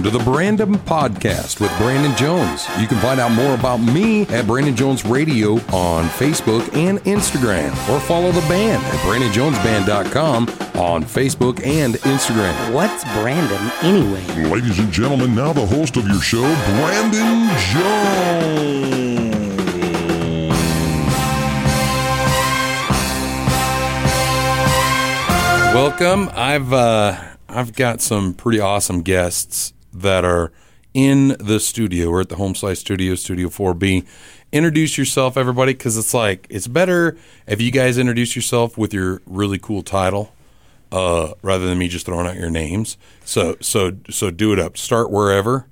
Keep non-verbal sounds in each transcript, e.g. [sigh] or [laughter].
Welcome to the Brandon Podcast with Brandon Jones. You can find out more about me at Brandon Jones Radio on Facebook and Instagram, or follow the band at BrandonJonesBand.com on Facebook and Instagram. What's Brandon anyway? Ladies and gentlemen, now the host of your show, Brandon Jones. Welcome. I've uh, I've got some pretty awesome guests that are in the studio. We're at the Home Slice Studio, Studio 4B. Introduce yourself, everybody, because it's like it's better if you guys introduce yourself with your really cool title, uh, rather than me just throwing out your names. So so so do it up. Start wherever.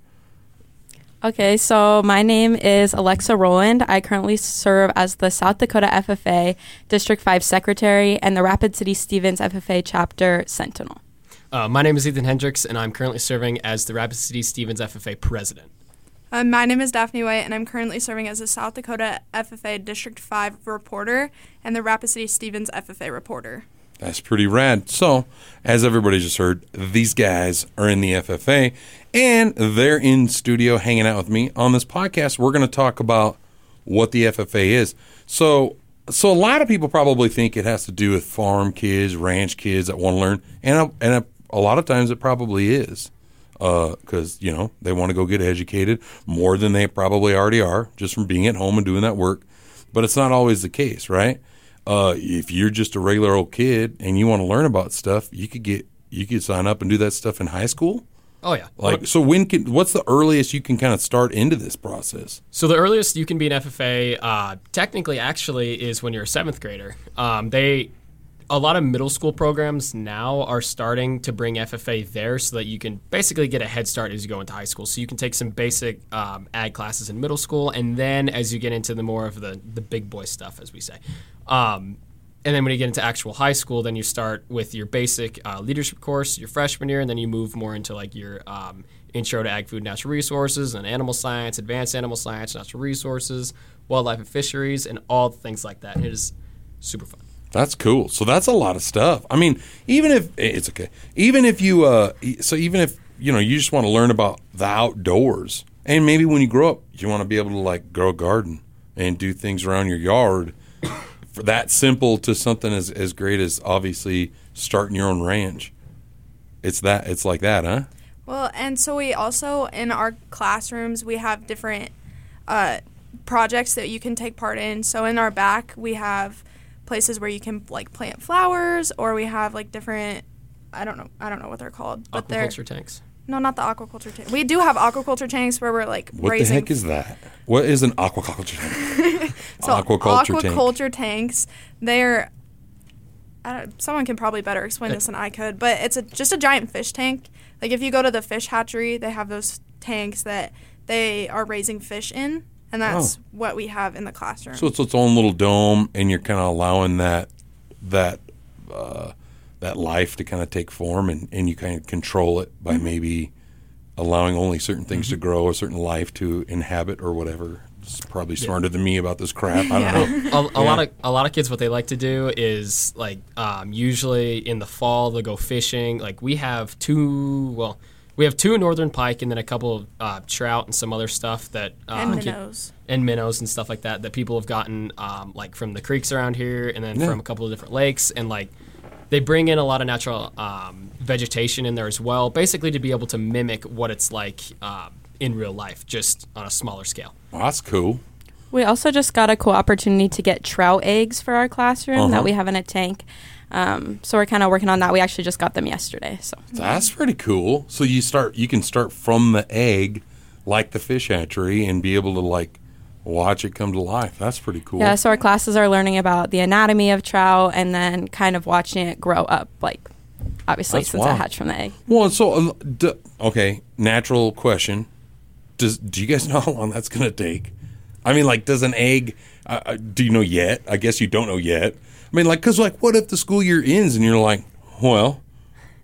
Okay, so my name is Alexa Rowland. I currently serve as the South Dakota FFA District 5 Secretary and the Rapid City Stevens FFA Chapter Sentinel. Uh, my name is Ethan Hendricks, and I'm currently serving as the Rapid City Stevens FFA President. Uh, my name is Daphne White, and I'm currently serving as the South Dakota FFA District 5 reporter and the Rapid City Stevens FFA reporter. That's pretty rad. So, as everybody just heard, these guys are in the FFA and they're in studio hanging out with me on this podcast. We're going to talk about what the FFA is. So, so a lot of people probably think it has to do with farm kids, ranch kids that want to learn, and a, and a, a lot of times it probably is, because uh, you know they want to go get educated more than they probably already are just from being at home and doing that work. But it's not always the case, right? Uh, if you're just a regular old kid and you want to learn about stuff, you could get you could sign up and do that stuff in high school. Oh yeah. Like so, when can what's the earliest you can kind of start into this process? So the earliest you can be an FFA, uh, technically, actually, is when you're a seventh grader. Um, they, a lot of middle school programs now are starting to bring FFA there, so that you can basically get a head start as you go into high school. So you can take some basic um, ag classes in middle school, and then as you get into the more of the the big boy stuff, as we say. Um, and then when you get into actual high school, then you start with your basic uh, leadership course your freshman year, and then you move more into like your um, intro to ag, food, natural resources, and animal science, advanced animal science, natural resources, wildlife and fisheries, and all things like that. It is super fun. That's cool. So that's a lot of stuff. I mean, even if it's okay, even if you, uh, so even if you know you just want to learn about the outdoors, and maybe when you grow up, you want to be able to like grow a garden and do things around your yard [coughs] for that simple to something as, as great as obviously starting your own ranch. It's that it's like that, huh? Well, and so we also in our classrooms we have different uh, projects that you can take part in. So in our back we have places where you can like plant flowers, or we have like different. I don't know. I don't know what they're called, but they're Aquaculture tanks. no, not the aquaculture tank. We do have aquaculture tanks where we're like What raising. the heck is that? What is an aquaculture tank? [laughs] so aquaculture tank. aquaculture tanks? They're. I don't, someone can probably better explain eh. this than I could, but it's a, just a giant fish tank. Like if you go to the fish hatchery, they have those tanks that they are raising fish in, and that's Oh. what we have in the classroom. So it's its own little dome, and you're kind of allowing that that uh, that life to kind of take form, and, and you kind of control it by maybe allowing only certain things to grow, a certain life to inhabit, or whatever. It's probably smarter than me about this crap. I don't know. [laughs] a, a lot of a lot of kids what they like to do is like um, usually in the fall they'll go fishing like we have two well we have two northern pike and then a couple of uh, trout and some other stuff that uh, and kid- minnows. and minnows and stuff like that that people have gotten um, like from the creeks around here and then Yeah. from a couple of different lakes and like they bring in a lot of natural um, vegetation in there as well basically to be able to mimic what it's like um, in real life just on a smaller scale Well, that's cool. We also just got a cool opportunity to get trout eggs for our classroom Uh-huh. that we have in a tank. Um, so we're kind of working on that. We actually just got them yesterday. So That's pretty cool. So you start, you can start from the egg, like the fish hatchery, and be able to like watch it come to life. That's pretty cool. yeah, so our classes are learning about the anatomy of trout and then kind of watching it grow up. Like obviously That's since wild. it hatched from the egg. Well, so uh, d- okay, natural question: Does do you guys [laughs] know how long that's going to take? I mean, like, does an egg? Uh, uh, do you know yet? I guess you don't know yet. I mean, like, because like, what if the school year ends and you're like, well,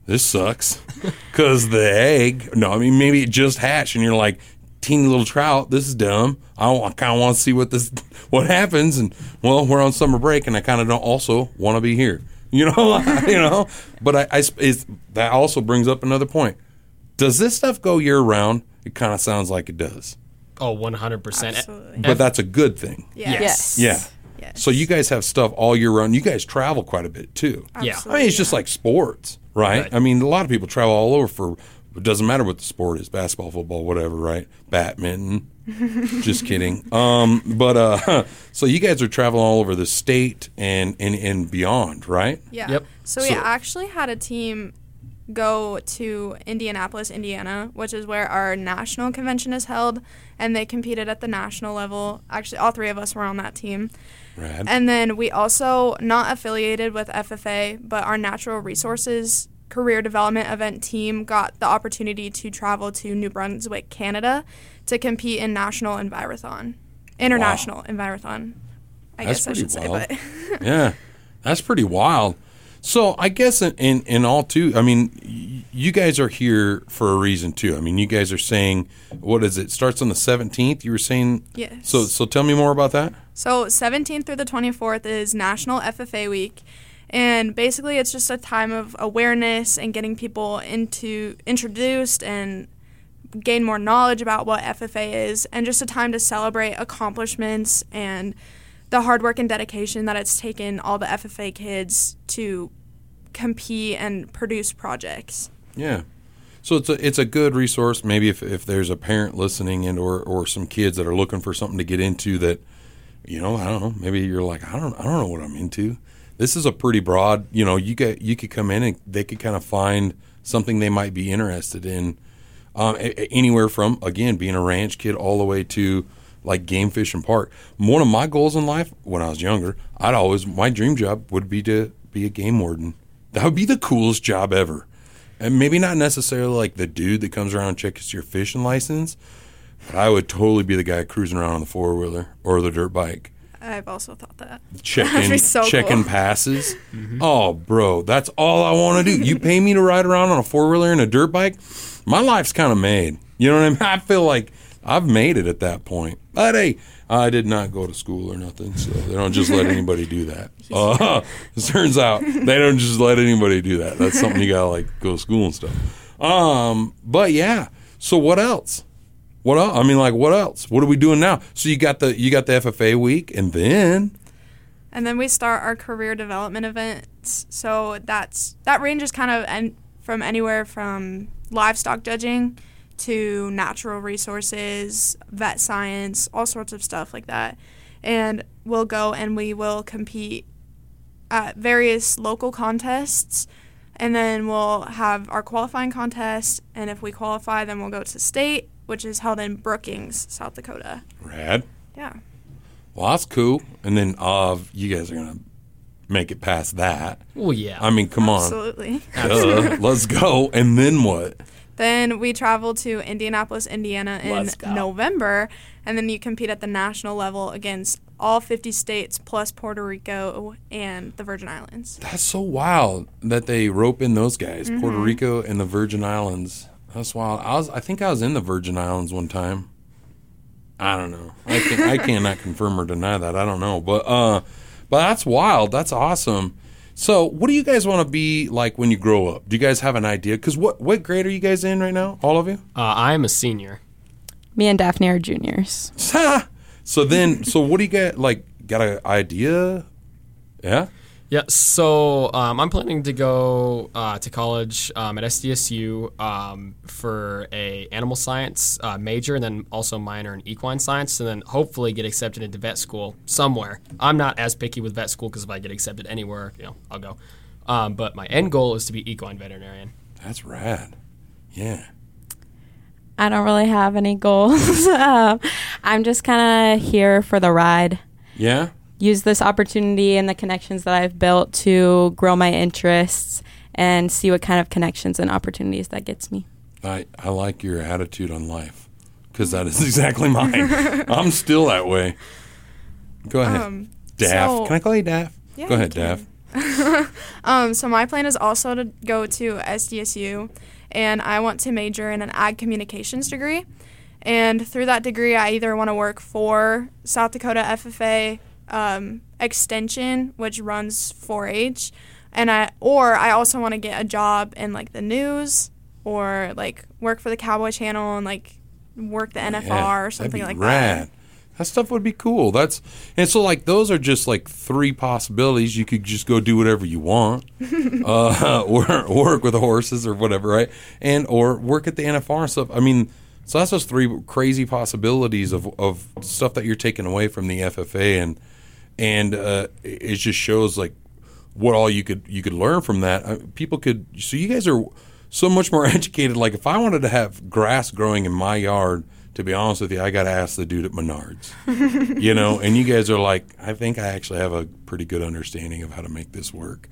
this sucks [laughs] because the egg. No, I mean, maybe it just hatched and you're like, teeny little trout. This is dumb. I, kind of want to see what this [laughs] what happens. And well, we're on summer break, and I kind of don't also want to be here. [laughs] You know, you know. But I, I it's, that also brings up another point. Does this stuff go year round? It kind of sounds like it does, Oh, 100%. Absolutely. but that's a good thing. Yes. Yes. Yeah. Yes. So you guys have stuff all year round. You guys travel quite a bit too. Yeah. I mean, it's just like sports, right? Right. I mean, a lot of people travel all over for. It doesn't matter what the sport is: basketball, football, whatever, right? Badminton. [laughs] just kidding. Um, but uh, [laughs] so you guys are traveling all over the state and and, and beyond, right? Yeah. Yep. So we So- actually had a team go to Indianapolis, Indiana, which is where our national convention is held, and they competed at the national level. Actually, all three of us were on that team. Rad. And then we also not affiliated with FFA, but our natural resources career development event team got the opportunity to travel to New Brunswick, Canada, to compete in national envirothon, international envirothon. I That's guess I should say, but [laughs] yeah, that's pretty wild. So I guess in, in, in all too, I mean, y- you guys are here for a reason too. I mean, you guys are saying, what is it? Starts on the seventeenth. You were saying, Yes. So so tell me more about that. So 17th through the 24th is National FFA Week. And basically it's just a time of awareness and getting people into introduced and gain more knowledge about what FFA is and just a time to celebrate accomplishments and the hard work and dedication that it's taken all the FFA kids to compete and produce projects. Yeah. So it's a it's a good resource. Maybe if, if there's a parent listening and or, or some kids that are looking for something to get into that, you know, I don't know. Maybe you're like, I don't I don't know what I'm into. This is a pretty broad. You know, you get you could come in and they could kind of find something they might be interested in. Um, anywhere from again being a ranch kid all the way to like game fish and park. One of my goals in life when I was younger, I'd always my dream job would be to be a game warden. That would be the coolest job ever. And maybe not necessarily like the dude that comes around and checks your fishing license, but I would totally be the guy cruising around on the four wheeler or the dirt bike, I've also thought that. [laughs] checking so checking cool. passes. [laughs] Mm-hmm. Oh, bro, that's all I want to do. You pay me to ride around on a four wheeler and a dirt bike, my life's kind of made. You know what I mean? [laughs] I feel like I've made it at that point. But hey, I did not go to school or nothing, so they don't just let [laughs] anybody do that. Uh, [laughs] it turns out they don't just let anybody do that. That's something you gotta like go to school and stuff. Um, but yeah. So what else? What else? I mean, like, what else? What are we doing now? So you got the you got the FFA week, and then And then we start our career development events. So that's that ranges kind of en- from anywhere from livestock judging to natural resources, vet science, all sorts of stuff like that. And we'll go and we will compete at various local contests. And then we'll have our qualifying contest. And if we qualify, then we'll go to state, which is held in Brookings, South Dakota. rad. Yeah. Well, that's cool. And then uh, you guys are gonna make it past that. Well, yeah. I mean, come on, Absolutely. Duh. [laughs] let's go. And then what? Then we travel to Indianapolis, Indiana in November, and then you compete at the national level against all 50 states plus Puerto Rico and the Virgin Islands. That's so wild that they rope in those guys, Mm-hmm. Puerto Rico and the Virgin Islands. That's wild. I was, I think I was in the Virgin Islands one time. I don't know. I can I cannot confirm or deny that. I don't know, but uh, but that's wild. That's awesome. So, what do you guys want to be like when you grow up? Do you guys have an idea? Because what what grade are you guys in right now? All of you? uh, I am a senior. Me and Daphne are juniors. [laughs] so then, so what do you get? Like, got an idea? Yeah. Yeah, so um, I'm planning to go uh, to college um, at SDSU um, for a animal science uh, major, and then also minor in equine science, and then hopefully get accepted into vet school somewhere. I'm not as picky with vet school because if I get accepted anywhere, you know, I'll go. Um, but my end goal is to be equine veterinarian. That's rad. Yeah. I don't really have any goals. [laughs] um, I'm just kind of here for the ride. Yeah. Use this opportunity and the connections that I've built to grow my interests and see what kind of connections and opportunities that gets me. I, I like your attitude on life because that is [laughs] exactly mine. [laughs] I'm still that way. Go ahead. Um, Daff. so- Can I call you Daff? Yeah, Go ahead, can. Daff. [laughs] Um, so my plan is also to go to SDSU, and I want to major in an ag communications degree. And through that degree, I either want to work for South Dakota FFA um, Extension, which runs 4-H, and I or I also want to get a job in like the news or like work for the Cowboy Channel and like work the NFR Yeah, or something that'd like rad. that. That stuff would be cool. That's and so like those are just like three possibilities. You could just go do whatever you want, [laughs] uh, [laughs] or work with the horses or whatever, right? And or work at the NFR and stuff. I mean, so that's just three crazy possibilities of of stuff that you're taking away from the FFA, and and uh, it just shows like what all you could you could learn from that. Uh, people could so you guys are so much more [laughs] educated. Like if I wanted to have grass growing in my yard, to be honest with you, I got to ask the dude at Menards. [laughs] you know, and you guys are like, I think I actually have a pretty good understanding of how to make this work,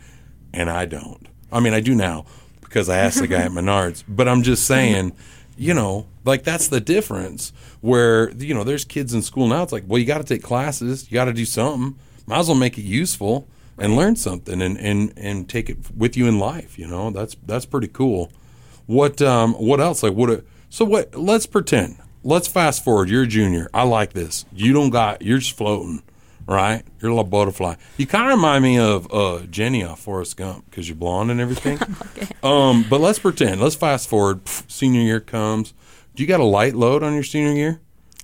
and I don't. I mean, I do now because I asked the guy at [laughs] Menards, but I'm just saying. You know, like that's the difference. Where you know, there's kids in school now. It's like, well, you got to take classes. You got to do something. Might as well make it useful and learn something and, and, and take it with you in life. You know, that's that's pretty cool. What um what else? Like what? So what? Let's pretend. Let's fast forward. You're a junior. I like this. You don't got. You're just floating, right? You're a little butterfly. You kind of remind me of uh, Jenny off Forrest Gump because you're blonde and everything. [laughs] Um, but let's pretend. Let's fast forward. Pff, senior year comes. Do you got a light load on your senior year?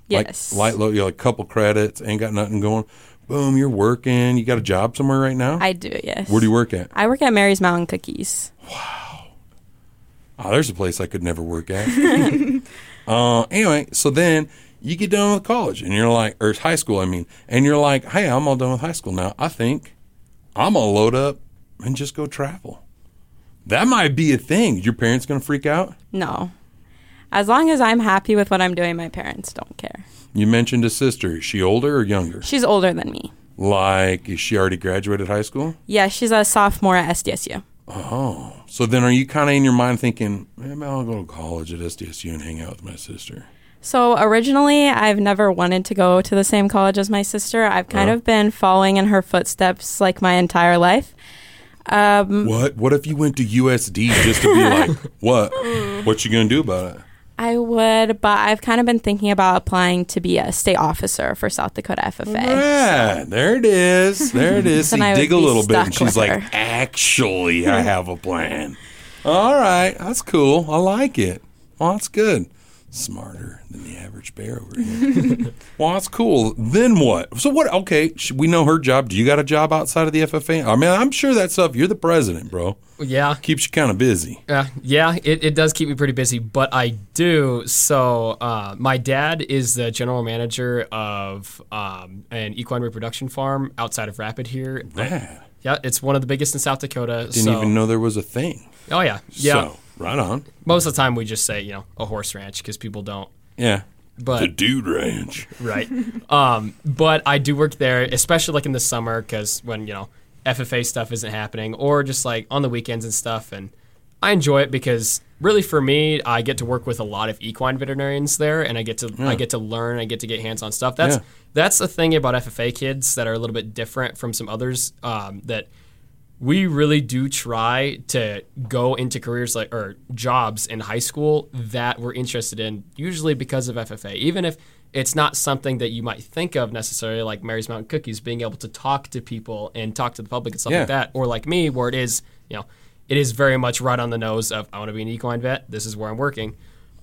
Yes. Like light load. You like a couple credits. Ain't got nothing going. Boom. You're working. You got a job somewhere right now. I do, yes. Where do you work at? I work at Mary's Mountain Cookies. Wow. Oh, there's a place I could never work at. [laughs] uh, anyway, so then you get done with college and you're like, or high school, I mean, and you're like, hey, I'm all done with high school now. I think I'm gonna load up and just go travel. That might be a thing. Your parents gonna freak out? No. As long as I'm happy with what I'm doing, my parents don't care. You mentioned a sister. Is she older or younger? She's older than me. Like, is she already graduated high school? Yeah, she's a sophomore at SDSU. Oh, so then are you kind of in your mind thinking, maybe I'll go to college at SDSU and hang out with my sister? So originally, I've never wanted to go to the same college as my sister. I've kind Uh-huh. of been following in her footsteps like my entire life. Um, What? What if you went to USD just to be [laughs] like, what? What you gonna do about it? I would, but I've kind of been thinking about applying to be a state officer for South Dakota FFA. Yeah, there it is. There it is. [laughs] See, dig a little bit, and she's like, her. actually, I [laughs] have a plan. All right, that's cool. I like it. Well, that's good. Smarter than the average bear over here. [laughs] well, that's cool. Then what? So what? Okay, we know her job. Do you got a job outside of the FFA? I mean, I'm sure that stuff. You're the president, bro. Yeah. Keeps you kind of busy. Uh, yeah, it, it does keep me pretty busy, but I do. So, uh, my dad is the general manager of um, an equine reproduction farm outside of Rapid here. Yeah. Yeah, it's one of the biggest in South Dakota. Didn't so- even know there was a thing. Oh yeah, yeah. So, right on. Most of the time, we just say you know a horse ranch because people don't. Yeah. But the Dude Ranch. right. um, but I do work there, especially like in the summer, because when you know FFA stuff isn't happening, or just like on the weekends and stuff. And I enjoy it because really for me, I get to work with a lot of equine veterinarians there, and I get to I get to learn, I get to get hands on stuff. That's Yeah. that's the thing about FFA kids that are a little bit different from some others um, that we really do try to go into careers like or jobs in high school that we're interested in usually because of FFA even if it's not something that you might think of necessarily like Mary's Mountain Cookies being able to talk to people and talk to the public and stuff Yeah. like that or like me where it is you know it is very much right on the nose of I want to be an equine vet. This is where I'm working.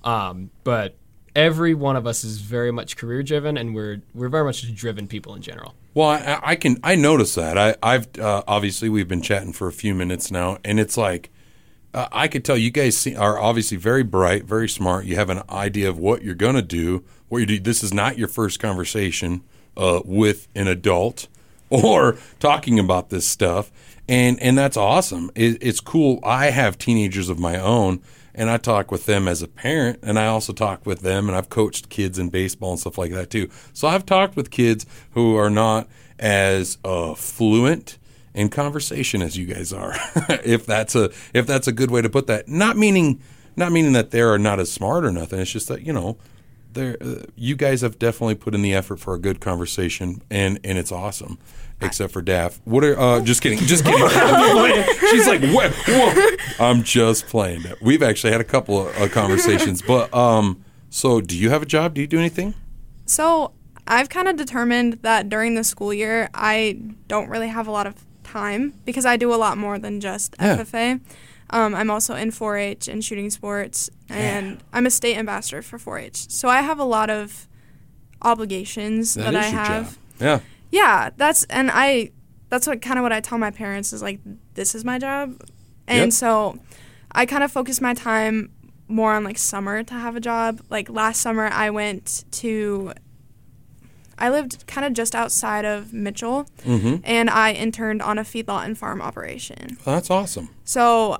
Um, but every one of us is very much career driven and we're we're very much driven people in general Well, I, I can I notice that. I, I've uh, obviously we've been chatting for a few minutes now, and it's like uh, I could tell you guys see, are obviously very bright, very smart. You have an idea of what you're gonna do. What you do. This is not your first conversation uh, with an adult [laughs] or talking about this stuff, and and that's awesome. It, it's cool. I have teenagers of my own. And I talk with them as a parent, and I also talk with them, and I've coached kids in baseball and stuff like that too. So I've talked with kids who are not as uh, fluent in conversation as you guys are, [laughs] if that's a if that's a good way to put that. Not meaning not meaning that they are not as smart or nothing. It's just that you know, they're, uh, you guys have definitely put in the effort for a good conversation, and and it's awesome. Except for Daff. What are uh, just kidding, just kidding. [laughs] She's like, what? Whoa. I'm just playing. We've actually had a couple of uh, conversations, but um, so do you have a job? Do you do anything? So I've kind of determined that during the school year, I don't really have a lot of time because I do a lot more than just Yeah. FFA. Um, I'm also in 4-H and shooting sports, and I'm a state ambassador for 4-H. So I have a lot of obligations that, That is I your have. job. Yeah. Yeah, that's and I that's what kind of what I tell my parents is like this is my job. And Yep. so I kind of focus my time more on like summer to have a job. Like last summer I went to I lived kind of just outside of Mitchell Mm-hmm. and I interned on a feedlot and farm operation. That's awesome. So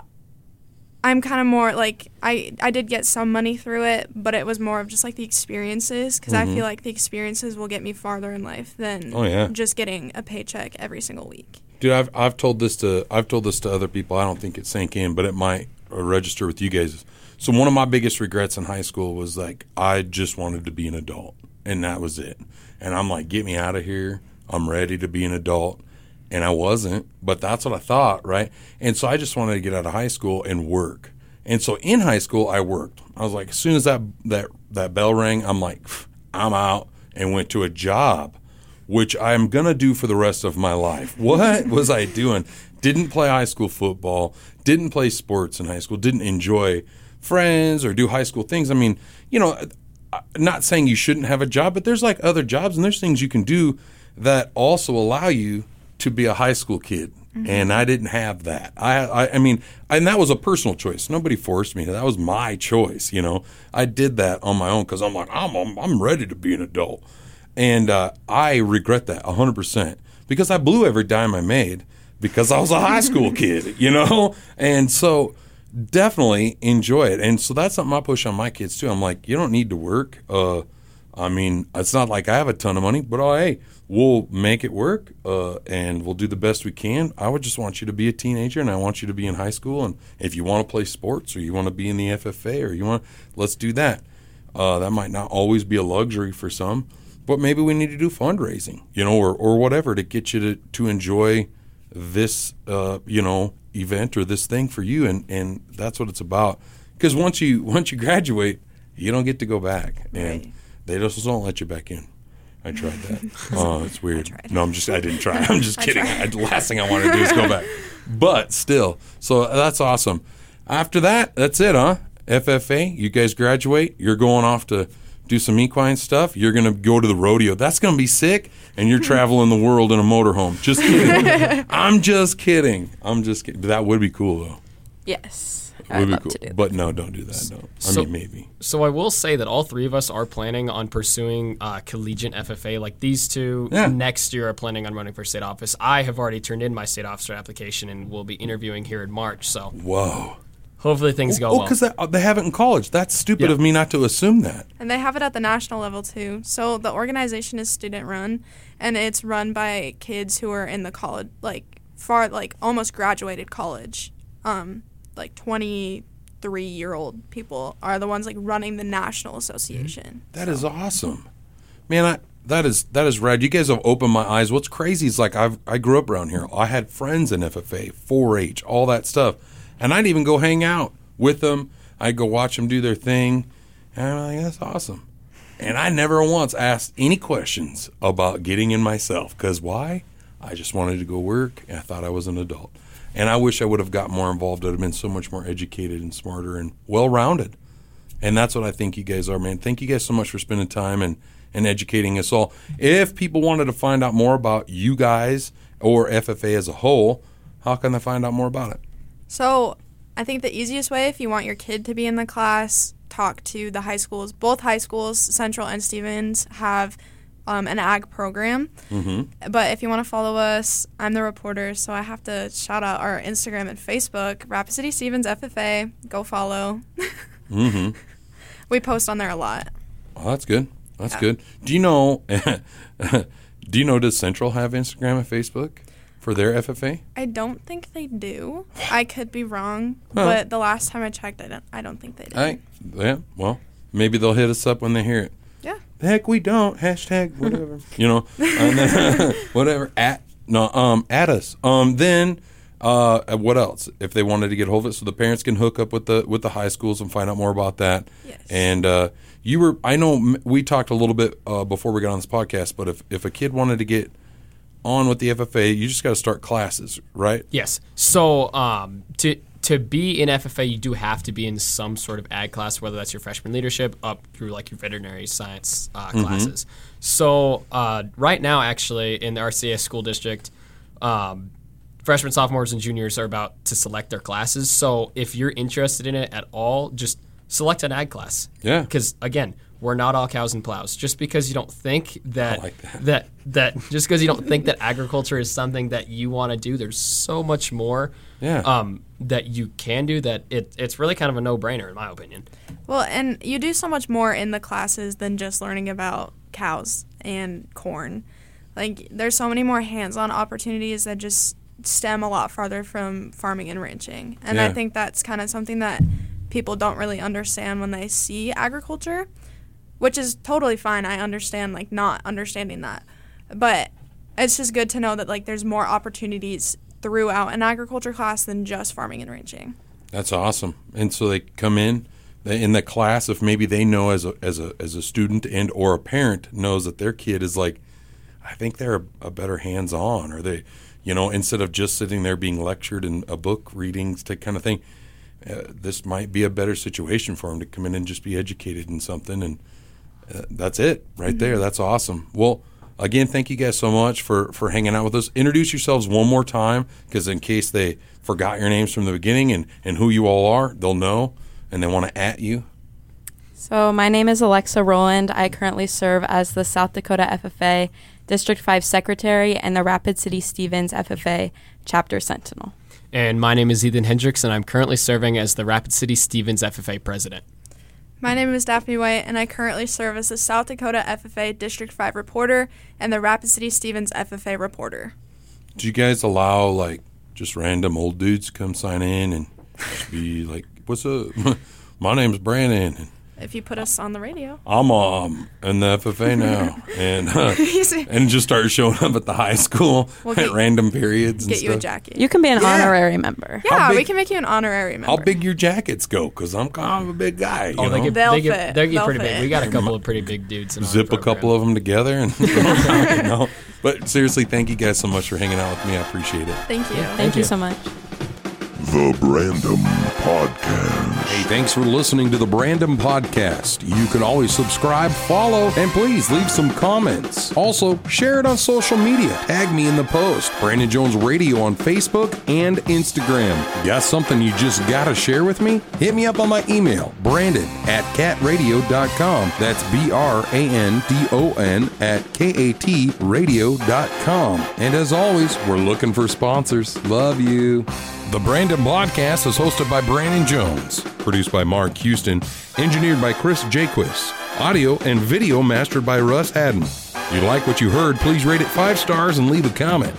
I'm kind of more like I I did get some money through it, but it was more of just like the experiences because I feel like the experiences will get me farther in life than Mm-hmm. Oh, yeah. just getting a paycheck every single week. Dude, I've I've told this to I've told this to other people. I don't think it sank in, but it might uh, register with you guys. So one of my biggest regrets in high school was like I just wanted to be an adult, and that was it. And I'm like, get me out of here. I'm ready to be an adult, and I wasn't. But that's what I thought, right? And so I just wanted to get out of high school and work. And so in high school, I worked. I was like, as soon as that that that bell rang, I'm like, I'm out, and went to a job which I'm gonna do for the rest of my life. [laughs] What was I doing? Didn't play high school football, didn't play sports in high school, didn't enjoy friends or do high school things. I mean, you know, not saying you shouldn't have a job, but there's like other jobs and there's things you can do that also allow you to be a high school kid. And I didn't have that. I, I, I mean, and that was a personal choice. Nobody forced me. That was my choice. You know, I did that on my own because I'm like, I'm, I'm, I'm ready to be an adult and uh, I regret that 100% because I blew every dime I made because I was a high school [laughs] kid, you know? And so definitely enjoy it. And so that's something I push on my kids too. I'm like, you don't need to work. Uh, I mean, it's not like I have a ton of money, but oh, hey, we'll make it work uh, and we'll do the best we can. I would just want you to be a teenager and I want you to be in high school. And if you want to play sports or you want to be in the FFA or you want, let's do that. Uh, that might not always be a luxury for some, but maybe we need to do fundraising, you know, or, or whatever to get you to, to enjoy this, uh, you know, event or this thing for you. And, and that's what it's about. Because once you once you graduate, you don't get to go back, and Right. They just don't let you back in. I tried that. [laughs] oh, it's weird. No, I'm just I didn't try. I'm just kidding. I, the last thing I want to do is go back. [laughs] But still, so that's awesome. After that, that's it, huh? FFA, you guys graduate. You're going off to do some equine stuff. You're gonna go to the rodeo. That's gonna be sick. And you're [laughs] traveling the world in a motorhome. Just kidding. I'm just kidding. I'm just kidding. That would be cool though. Yes. Would I'd be love cool. to do that. But no, don't do that. No. I So- mean, maybe. So I will say that all three of us are planning on pursuing uh, collegiate FFA. Like these two Yeah. next year are planning on running for state office. I have already turned in my state officer application and will be interviewing here in March. So Whoa. hopefully things go Oh, well. because they, they have it in college. That's stupid Yeah. of me not to assume that. And they have it at the national level too. So the organization is student run and it's run by kids who are in the college like far like almost graduated college. Um like 23 year old people are the ones like running the national association. Mm-hmm. That is awesome, man. I, that is that is rad. You guys have opened my eyes. What's crazy is like I've I grew up around here. I had friends in FFA, 4-H, all that stuff, and I'd even go hang out with them. I'd go watch them do their thing, and I'm like, that's awesome. And I never once asked any questions about getting in myself because why? I just wanted to go work, and I thought I was an adult. And I wish I would have got more involved. I'd have been so much more educated and smarter and well rounded. And that's what I think you guys are, man. Thank you guys so much for spending time and, and educating us all. If people wanted to find out more about you guys or FFA as a whole, how can they find out more about it? So I think the easiest way if you want your kid to be in the class, talk to the high schools. Both high schools, Central and Stevens, have um, an ag program. Mm-hmm. But if you want to follow us, I'm the reporter, so I have to shout out our Instagram and Facebook, Rapid City Stevens FFA. Go follow. Mm-hmm. [laughs] we post on there a lot. Oh, that's good. That's Yeah. good. Do you know? [laughs] do you know? Does Central have Instagram and Facebook for their FFA? I don't think they do. I could be wrong, Huh. but the last time I checked, I don't. I don't think they did. I yeah. Well, maybe they'll hit us up when they hear it. Yeah. Heck, we don't. Hashtag [laughs] whatever. you know, then, [laughs] whatever. At no, um, at us. Um, then, uh, what else? If they wanted to get hold of it, so the parents can hook up with the with the high schools and find out more about that. Yes. And uh, you were, I know, we talked a little bit uh, before we got on this podcast, but if if a kid wanted to get on with the FFA, you just got to start classes, right? Yes. So um, to to be in FFA, you do have to be in some sort of ag class, whether that's your freshman leadership up through like your veterinary science uh, classes. So uh, right now, actually, in the RCS school district, um, freshmen, sophomores, and juniors are about to select their classes. So if you're interested in it at all, just select an ag class. Yeah. Because again, we're not all cows and plows. Just because you don't think that like that. that that just because you don't think that agriculture is something that you want to do, there's so much more Yeah. um, that you can do that it, it's really kind of a no-brainer in my opinion. Well, and you do so much more in the classes than just learning about cows and corn. Like, there's so many more hands on opportunities that just stem a lot farther from farming and ranching. And I think that's kind of something that people don't really understand when they see agriculture, which is totally fine. I understand, like, not understanding that. But it's just good to know that, like, there's more opportunities throughout an agriculture class than just farming and ranching. That's awesome. And so they come in in the class if maybe they know as a as a as a student and or a parent knows that their kid is like I think they're a, a better hands on or they you know instead of just sitting there being lectured in a book readings to kind of thing uh, this might be a better situation for them to come in and just be educated in something and uh, that's it right there that's awesome well again thank you guys so much for for hanging out with us introduce yourselves one more time because in case they forgot your names from the beginning and and who you all are they'll know and they want to at you So, my name is Alexa Roland. I currently serve as the South Dakota FFA District 5 Secretary and the Rapid City Stevens FFA Chapter Sentinel. And my name is Ethan Hendricks, and I'm currently serving as the Rapid City Stevens FFA president. My name is Daphne White, and I currently serve as the South Dakota FFA District 5 reporter and the Rapid City Stevens FFA reporter. do you guys allow like just random old dudes to come sign in and be like what's up [laughs] my name's brandon and If you put us on the radio, I'm um in the FFA [laughs] now, and uh, and just start showing up at the high school We'll at get- random periods. And get you a jacket. You can be an Yeah. honorary member. yeah, How we can make you an honorary member. How big your jackets go? Because I'm kind of a big guy. You Oh, they know? get They'll they get fit. they get They'll pretty fit. big. We got a couple of pretty big dudes in zip a couple of them together, and [laughs] [laughs] you know. But seriously, thank you guys so much for hanging out with me. I appreciate it. Thank you. Thank, you you. so much. The Brandon Podcast. Hey, thanks for listening to the Brandon Podcast. You can always subscribe, follow, and please leave some comments. Also, share it on social media. Tag me in the post. Brandon Jones Radio on Facebook and Instagram. Got something you just gotta share with me? Hit me up on my email, brandon at katradio.com. That's B R A N D O N at K A T radio.com. And as always, we're looking for sponsors. Love you. The Brandon Podcast is hosted by Brandon Jones, produced by Mark Houston, engineered by Chris Jaquist, audio and video mastered by Russ Haddon. If you like what you heard, please rate it five stars and leave a comment.